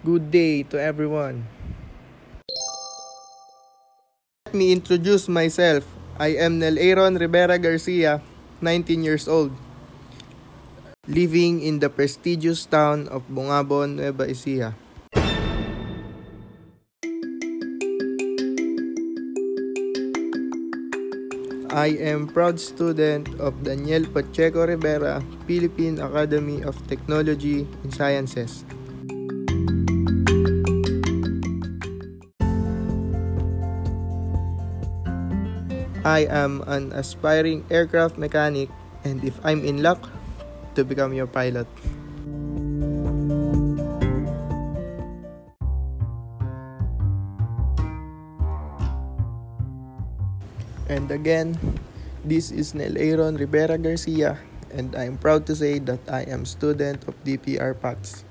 Good day to everyone. Let me introduce myself. I am Nel Aron Rivera Garcia, 19 years old, living in the prestigious town of Bongabon, Nueva Ecija. I am proud student of Daniel Pacheco Rivera Philippine Academy of Technology and Sciences. I am an aspiring aircraft mechanic and if I'm in luck to become your pilot. And again, this is Nel Aaron Rivera Garcia and I'm proud to say that I am student of DPR PACS.